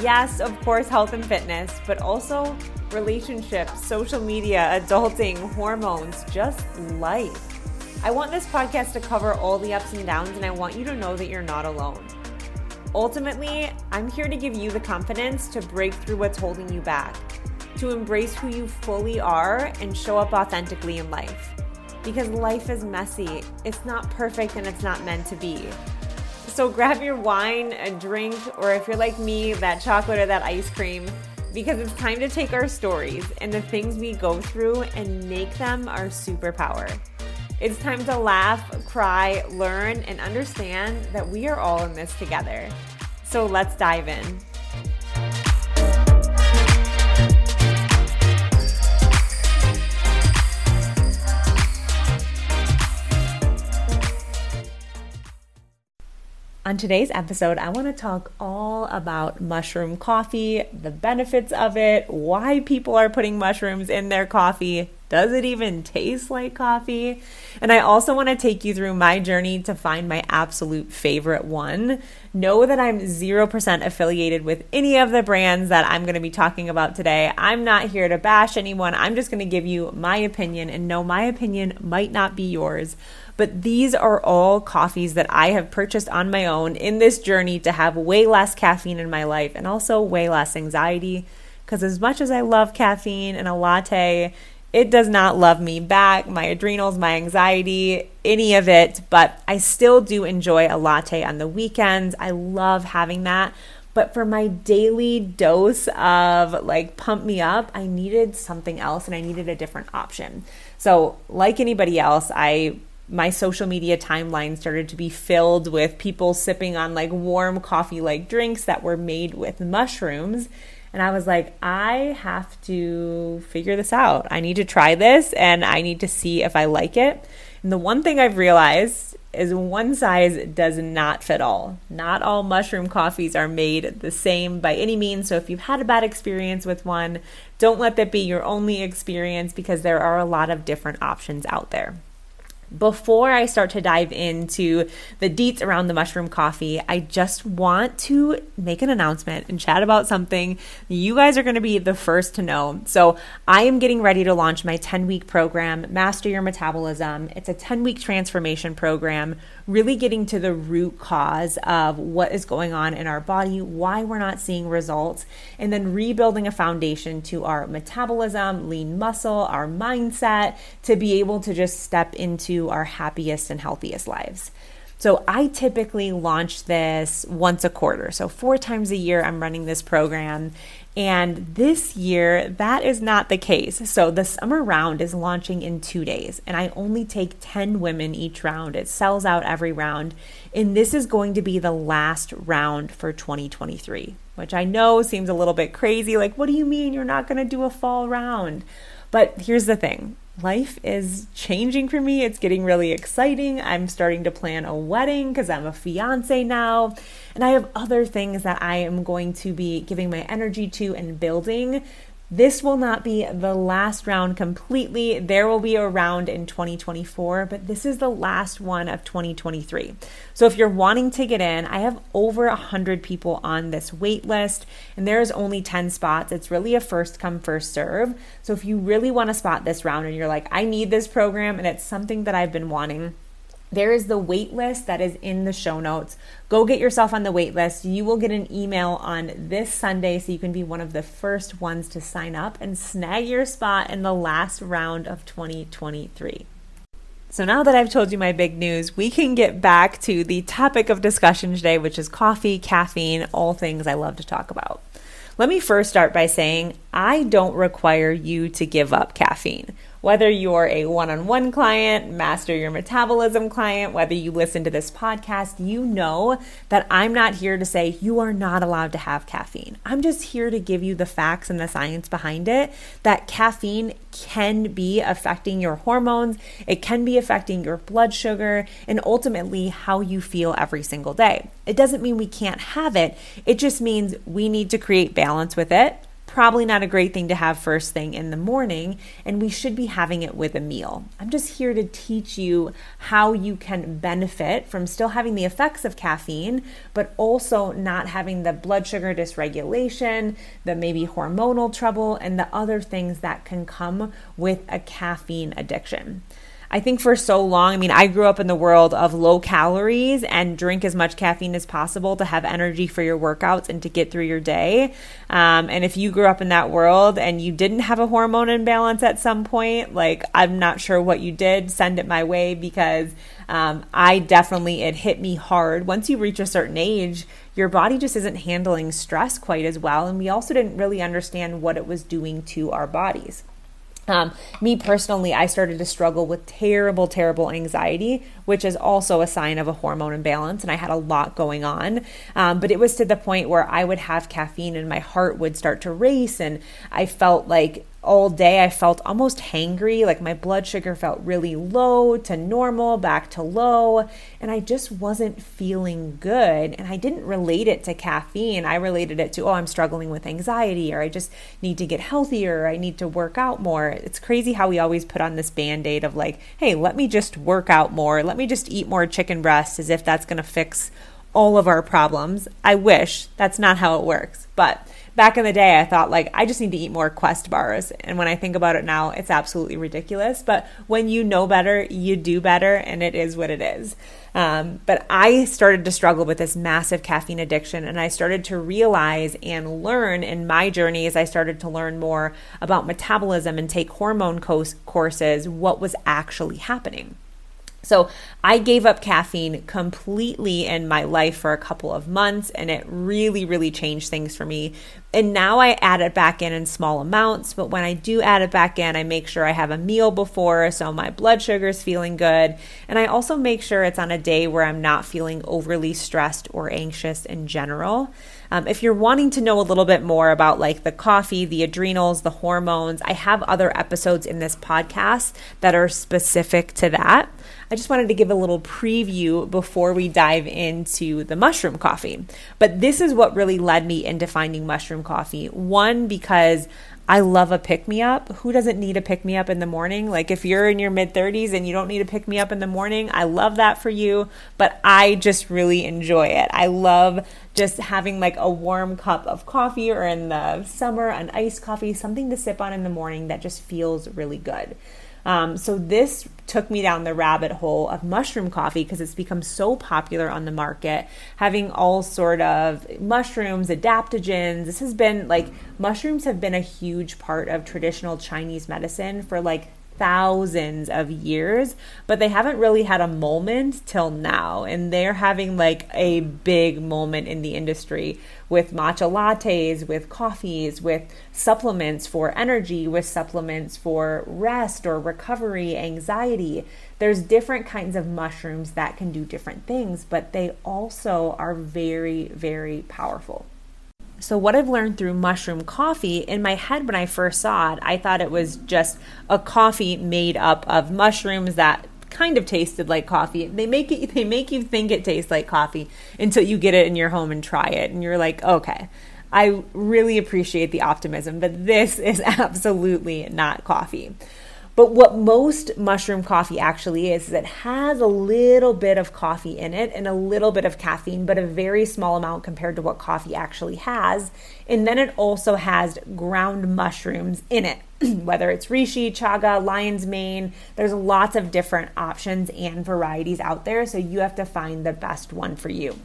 Yes, of course, health and fitness, but also relationships, social media, adulting, hormones, just life. I want this podcast to cover all the ups and downs, and I want you to know that you're not alone. Ultimately, I'm here to give you the confidence to break through what's holding you back, to embrace who you fully are, and show up authentically in life. Because life is messy, it's not perfect, and it's not meant to be. So grab your wine, a drink, or if you're like me, that chocolate or that ice cream because it's time to take our stories and the things we go through and make them our superpower. It's time to laugh, cry, learn, and understand that we are all in this together. So let's dive in. On today's episode, I want to talk all about mushroom coffee, the benefits of it, why people are putting mushrooms in their coffee, does it even taste like coffee? And I also want to take you through my journey to find my absolute favorite one. Know that I'm 0% affiliated with any of the brands that I'm going to be talking about today. I'm not here to bash anyone. I'm just going to give you my opinion and know my opinion might not be yours. But these are all coffees that I have purchased on my own in this journey to have way less caffeine in my life and also way less anxiety. Because as much as I love caffeine and a latte, it does not love me back, my adrenals, my anxiety, any of it. But I still do enjoy a latte on the weekends. I love having that. But for my daily dose of like pump me up, I needed something else and I needed a different option. So, like anybody else, I my social media timeline started to be filled with people sipping on like warm coffee like drinks that were made with mushrooms. And I was like, I have to figure this out. I need to try this and I need to see if I like it. And the one thing I've realized is one size does not fit all. Not all mushroom coffees are made the same by any means. So if you've had a bad experience with one, don't let that be your only experience because there are a lot of different options out there. Before I start to dive into the deets around the mushroom coffee, I just want to make an announcement and chat about something you guys are going to be the first to know. So, I am getting ready to launch my 10 week program, Master Your Metabolism. It's a 10 week transformation program, really getting to the root cause of what is going on in our body, why we're not seeing results, and then rebuilding a foundation to our metabolism, lean muscle, our mindset to be able to just step into our happiest and healthiest lives. So I typically launch this once a quarter. So four times a year, I'm running this program. And this year, that is not the case. So the summer round is launching in two days, and I only take 10 women each round. It sells out every round. And this is going to be the last round for 2023, which I know seems a little bit crazy. Like, what do you mean you're not going to do a fall round? But here's the thing life is changing for me. It's getting really exciting. I'm starting to plan a wedding because I'm a fiance now. And I have other things that I am going to be giving my energy to and building this will not be the last round completely. There will be a round in 2024, but this is the last one of 2023. So if you're wanting to get in, I have over 100 people on this wait list, and there's only 10 spots. It's really a first come, first serve. So if you really want to spot this round and you're like, I need this program and it's something that I've been wanting, there is the wait list that is in the show notes. Go get yourself on the wait list. You will get an email on this Sunday so you can be one of the first ones to sign up and snag your spot in the last round of 2023. So now that I've told you my big news, we can get back to the topic of discussion today, which is coffee, caffeine, all things I love to talk about. Let me first start by saying I don't require you to give up caffeine. Whether you're a one on one client, master your metabolism client, whether you listen to this podcast, you know that I'm not here to say you are not allowed to have caffeine. I'm just here to give you the facts and the science behind it that caffeine can be affecting your hormones, it can be affecting your blood sugar, and ultimately how you feel every single day. It doesn't mean we can't have it, it just means we need to create balance with it probably not a great thing to have first thing in the morning, and we should be having it with a meal. I'm just here to teach you how you can benefit from still having the effects of caffeine, but also not having the blood sugar dysregulation, the maybe hormonal trouble, and the other things that can come with a caffeine addiction. I think for so long, I mean, I grew up in the world of low calories and drink as much caffeine as possible to have energy for your workouts and to get through your day. Um, and if you grew up in that world and you didn't have a hormone imbalance at some point, like I'm not sure what you did, send it my way because um, I definitely, it hit me hard. Once you reach a certain age, your body just isn't handling stress quite as well. And we also didn't really understand what it was doing to our bodies. Um, me personally, I started to struggle with terrible, terrible anxiety, which is also a sign of a hormone imbalance. And I had a lot going on. Um, but it was to the point where I would have caffeine and my heart would start to race. And I felt like all day I felt almost hangry, like my blood sugar felt really low to normal, back to low, and I just wasn't feeling good. And I didn't relate it to caffeine. I related it to, oh, I'm struggling with anxiety, or I just need to get healthier, or I need to work out more. It's crazy how we always put on this band aid of like, hey, let me just work out more, let me just eat more chicken breast as if that's gonna fix all of our problems. I wish that's not how it works, but back in the day, I thought like I just need to eat more Quest bars. And when I think about it now, it's absolutely ridiculous. But when you know better, you do better, and it is what it is. Um, but I started to struggle with this massive caffeine addiction, and I started to realize and learn in my journey as I started to learn more about metabolism and take hormone co- courses what was actually happening. So I gave up caffeine completely in my life for a couple of months, and it really, really changed things for me. And now I add it back in in small amounts, but when I do add it back in, I make sure I have a meal before so my blood sugar is feeling good. And I also make sure it's on a day where I'm not feeling overly stressed or anxious in general. Um, if you're wanting to know a little bit more about like the coffee, the adrenals, the hormones, I have other episodes in this podcast that are specific to that. I just wanted to give a little preview before we dive into the mushroom coffee. But this is what really led me into finding mushroom coffee. One, because I love a pick me up. Who doesn't need a pick me up in the morning? Like if you're in your mid 30s and you don't need a pick me up in the morning, I love that for you, but I just really enjoy it. I love just having like a warm cup of coffee or in the summer an iced coffee, something to sip on in the morning that just feels really good. Um, so this took me down the rabbit hole of mushroom coffee because it's become so popular on the market, having all sort of mushrooms, adaptogens. This has been like mushrooms have been a huge part of traditional Chinese medicine for like thousands of years, but they haven't really had a moment till now. And they're having like a big moment in the industry with matcha lattes, with coffees, with supplements for energy, with supplements for rest or recovery, anxiety. There's different kinds of mushrooms that can do different things, but they also are very, very powerful. So, what I've learned through mushroom coffee, in my head when I first saw it, I thought it was just a coffee made up of mushrooms that kind of tasted like coffee. They make it they make you think it tastes like coffee until you get it in your home and try it and you're like, "Okay, I really appreciate the optimism, but this is absolutely not coffee." But what most mushroom coffee actually is, is it has a little bit of coffee in it and a little bit of caffeine, but a very small amount compared to what coffee actually has. And then it also has ground mushrooms in it, whether it's reishi, chaga, lion's mane. There's lots of different options and varieties out there, so you have to find the best one for you.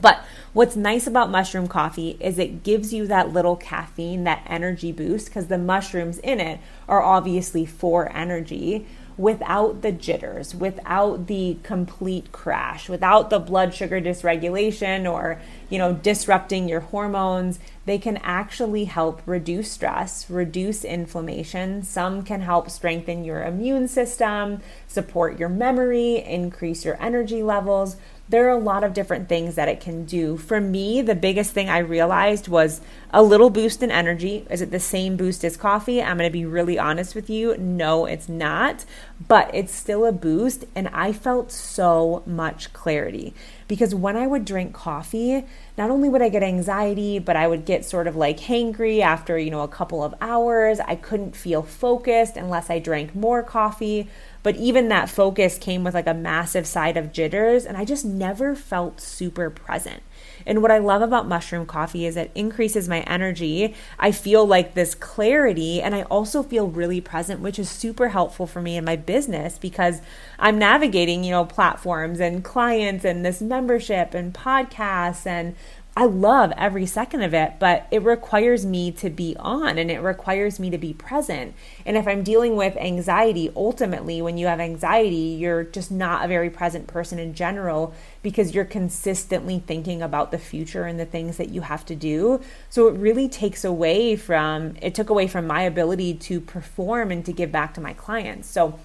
But what's nice about mushroom coffee is it gives you that little caffeine, that energy boost, because the mushrooms in it are obviously for energy. without the jitters, without the complete crash, without the blood sugar dysregulation or, you know, disrupting your hormones. They can actually help reduce stress, reduce inflammation. Some can help strengthen your immune system, support your memory, increase your energy levels there are a lot of different things that it can do. For me, the biggest thing I realized was a little boost in energy. Is it the same boost as coffee? I'm going to be really honest with you. No, it's not, but it's still a boost. And I felt so much clarity because when I would drink coffee, not only would I get anxiety, but I would get sort of like hangry after, you know, a couple of hours. I couldn't feel focused unless I drank more coffee. But even that focus came with like a massive side of jitters, and I just never felt super present. And what I love about mushroom coffee is it increases my energy. I feel like this clarity, and I also feel really present, which is super helpful for me in my business because I'm navigating, you know, platforms and clients and this membership and podcasts and I love every second of it, but it requires me to be on and it requires me to be present. And if I'm dealing with anxiety, ultimately, when you have anxiety, you're just not a very present person in general because you're consistently thinking about the future and the things that you have to do. So it really takes away from, it took away from my ability to perform and to give back to my clients. So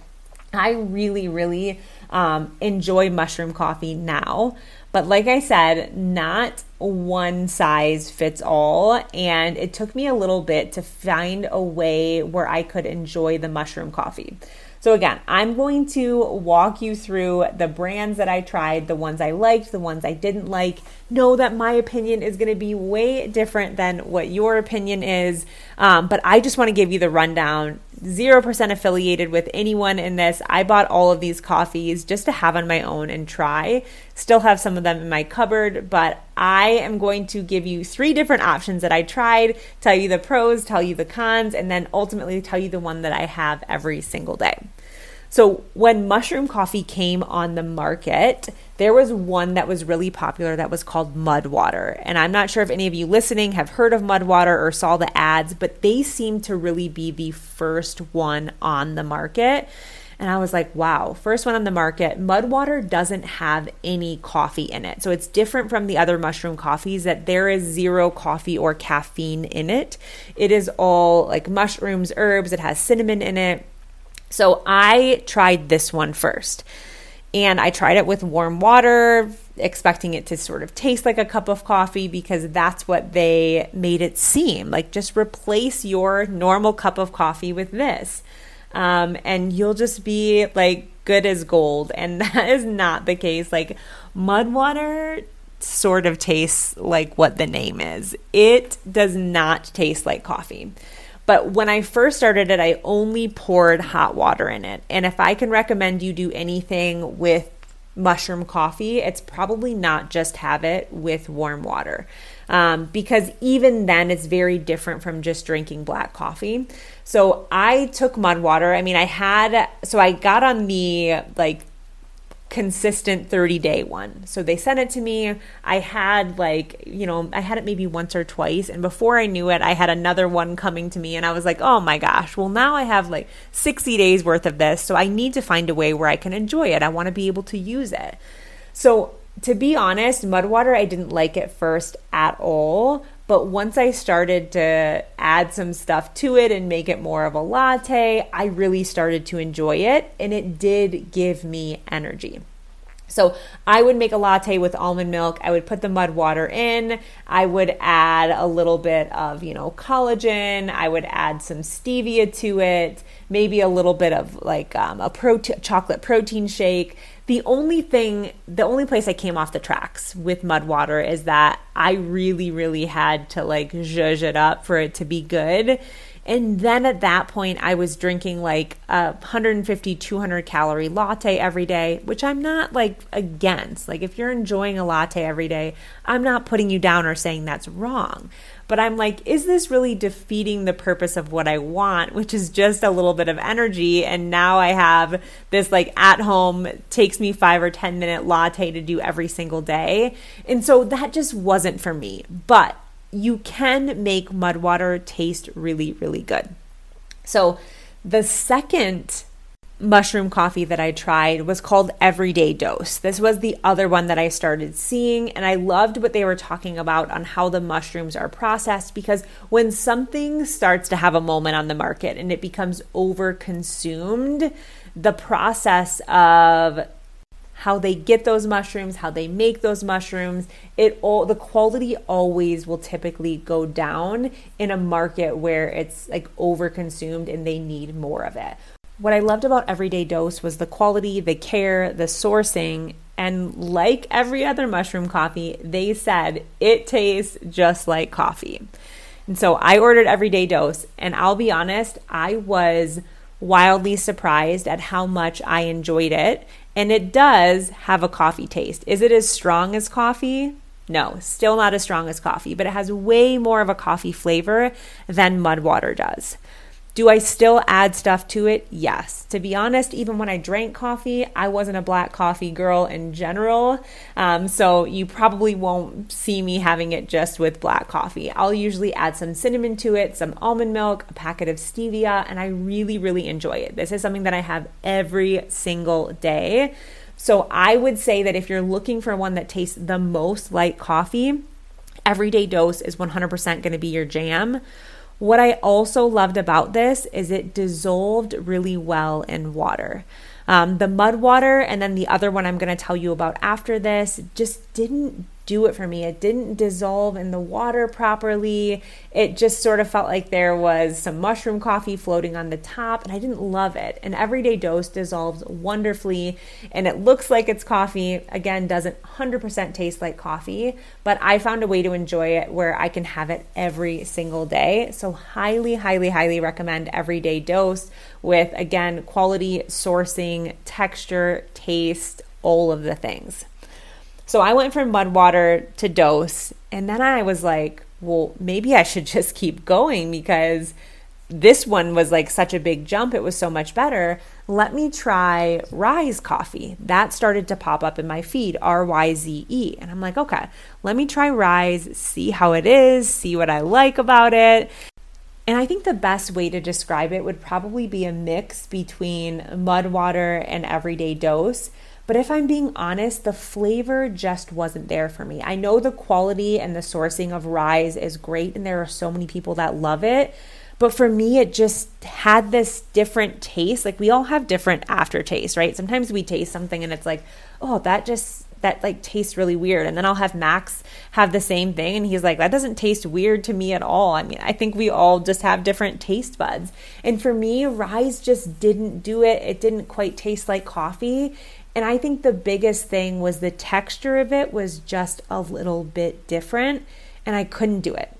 I really, really um, enjoy mushroom coffee now. But like I said, not one size fits all. And it took me a little bit to find a way where I could enjoy the mushroom coffee. So, again, I'm going to walk you through the brands that I tried, the ones I liked, the ones I didn't like. Know that my opinion is going to be way different than what your opinion is. Um, but I just want to give you the rundown 0% affiliated with anyone in this. I bought all of these coffees just to have on my own and try. Still have some of them in my cupboard, but I am going to give you three different options that I tried, tell you the pros, tell you the cons, and then ultimately tell you the one that I have every single day. So, when mushroom coffee came on the market, there was one that was really popular that was called Mud Water. And I'm not sure if any of you listening have heard of Mud Water or saw the ads, but they seem to really be the first one on the market. And I was like, wow, first one on the market. Mud Water doesn't have any coffee in it. So it's different from the other mushroom coffees that there is zero coffee or caffeine in it. It is all like mushrooms, herbs, it has cinnamon in it. So I tried this one first. And I tried it with warm water, expecting it to sort of taste like a cup of coffee because that's what they made it seem. Like, just replace your normal cup of coffee with this. Um, and you'll just be like good as gold. And that is not the case. Like, mud water sort of tastes like what the name is, it does not taste like coffee. But when I first started it, I only poured hot water in it. And if I can recommend you do anything with mushroom coffee, it's probably not just have it with warm water. Um, because even then, it's very different from just drinking black coffee. So I took mud water. I mean, I had, so I got on the like consistent 30 day one. So they sent it to me. I had like, you know, I had it maybe once or twice. And before I knew it, I had another one coming to me. And I was like, oh my gosh, well, now I have like 60 days worth of this. So I need to find a way where I can enjoy it. I want to be able to use it. So to be honest, mud water, I didn't like it first at all. But once I started to add some stuff to it and make it more of a latte, I really started to enjoy it and it did give me energy. So I would make a latte with almond milk. I would put the mud water in. I would add a little bit of, you know, collagen. I would add some stevia to it, maybe a little bit of like um, a prote- chocolate protein shake. The only thing, the only place I came off the tracks with mud water is that I really, really had to like zhuzh it up for it to be good. And then at that point, I was drinking like a 150, 200 calorie latte every day, which I'm not like against. Like, if you're enjoying a latte every day, I'm not putting you down or saying that's wrong. But I'm like, is this really defeating the purpose of what I want, which is just a little bit of energy? And now I have this like at home, takes me five or 10 minute latte to do every single day. And so that just wasn't for me. But you can make mud water taste really, really good. So the second mushroom coffee that I tried was called Everyday Dose. This was the other one that I started seeing, and I loved what they were talking about on how the mushrooms are processed because when something starts to have a moment on the market and it becomes over consumed, the process of how they get those mushrooms, how they make those mushrooms, it all the quality always will typically go down in a market where it's like over consumed and they need more of it. What I loved about Everyday Dose was the quality, the care, the sourcing, and like every other mushroom coffee, they said it tastes just like coffee. And so I ordered Everyday Dose, and I'll be honest, I was wildly surprised at how much I enjoyed it. And it does have a coffee taste. Is it as strong as coffee? No, still not as strong as coffee, but it has way more of a coffee flavor than mud water does. Do I still add stuff to it? Yes. To be honest, even when I drank coffee, I wasn't a black coffee girl in general. Um, so you probably won't see me having it just with black coffee. I'll usually add some cinnamon to it, some almond milk, a packet of stevia, and I really, really enjoy it. This is something that I have every single day. So I would say that if you're looking for one that tastes the most like coffee, everyday dose is 100% going to be your jam. What I also loved about this is it dissolved really well in water. Um, the mud water and then the other one I'm going to tell you about after this just didn't do it for me. It didn't dissolve in the water properly. It just sort of felt like there was some mushroom coffee floating on the top, and I didn't love it. An everyday dose dissolves wonderfully, and it looks like it's coffee. Again, doesn't 100% taste like coffee, but I found a way to enjoy it where I can have it every single day. So, highly, highly, highly recommend everyday dose with, again, quality, sourcing, texture, taste, all of the things. So I went from mud water to dose, and then I was like, well, maybe I should just keep going because this one was like such a big jump. It was so much better. Let me try Ryze coffee. That started to pop up in my feed, R Y Z E. And I'm like, okay, let me try Ryze, see how it is, see what I like about it. And I think the best way to describe it would probably be a mix between mud water and everyday dose but if I'm being honest, the flavor just wasn't there for me. I know the quality and the sourcing of Ryze is great, and there are so many people that love it. But for me, it just had this different taste. Like we all have different aftertaste, right? Sometimes we taste something and it's like, oh, that just that like tastes really weird. And then I'll have Max have the same thing and he's like, that doesn't taste weird to me at all. I mean, I think we all just have different taste buds. And for me, Ryze just didn't do it. It didn't quite taste like coffee. And I think the biggest thing was the texture of it was just a little bit different, and I couldn't do it.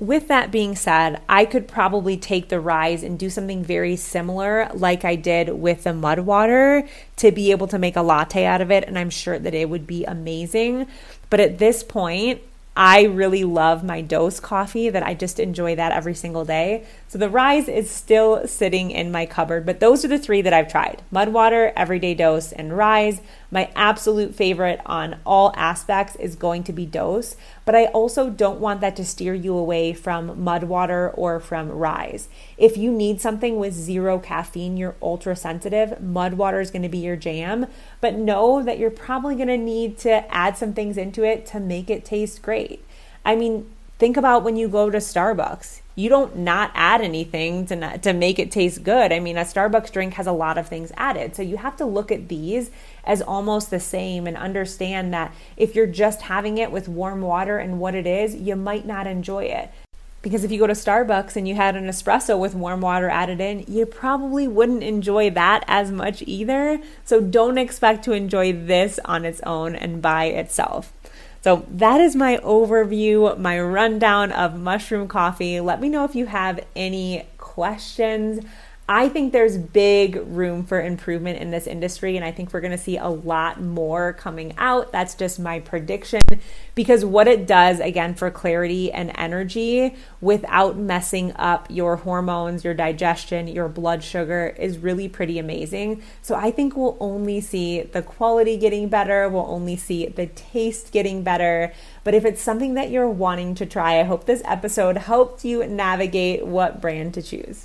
With that being said, I could probably take the Ryze and do something very similar, like I did with the mud water, to be able to make a latte out of it, and I'm sure that it would be amazing. But at this point, I really love my dose coffee that I just enjoy that every single day. So the Ryze is still sitting in my cupboard, but those are the three that I've tried Mud Water, Everyday Dose, and Ryze. My absolute favorite on all aspects is going to be Dose, but I also don't want that to steer you away from Mud Water or from Ryze. If you need something with zero caffeine, you're ultra sensitive, Mud Water is going to be your jam, but know that you're probably going to need to add some things into it to make it taste great. I mean, think about when you go to Starbucks you don't not add anything to not, to make it taste good. I mean, a Starbucks drink has a lot of things added. So you have to look at these as almost the same and understand that if you're just having it with warm water and what it is, you might not enjoy it. Because if you go to Starbucks and you had an espresso with warm water added in, you probably wouldn't enjoy that as much either. So don't expect to enjoy this on its own and by itself. So that is my overview, my rundown of mushroom coffee. Let me know if you have any questions. I think there's big room for improvement in this industry, and I think we're going to see a lot more coming out. That's just my prediction because what it does, again, for clarity and energy without messing up your hormones, your digestion, your blood sugar is really pretty amazing. So I think we'll only see the quality getting better, we'll only see the taste getting better. But if it's something that you're wanting to try, I hope this episode helped you navigate what brand to choose.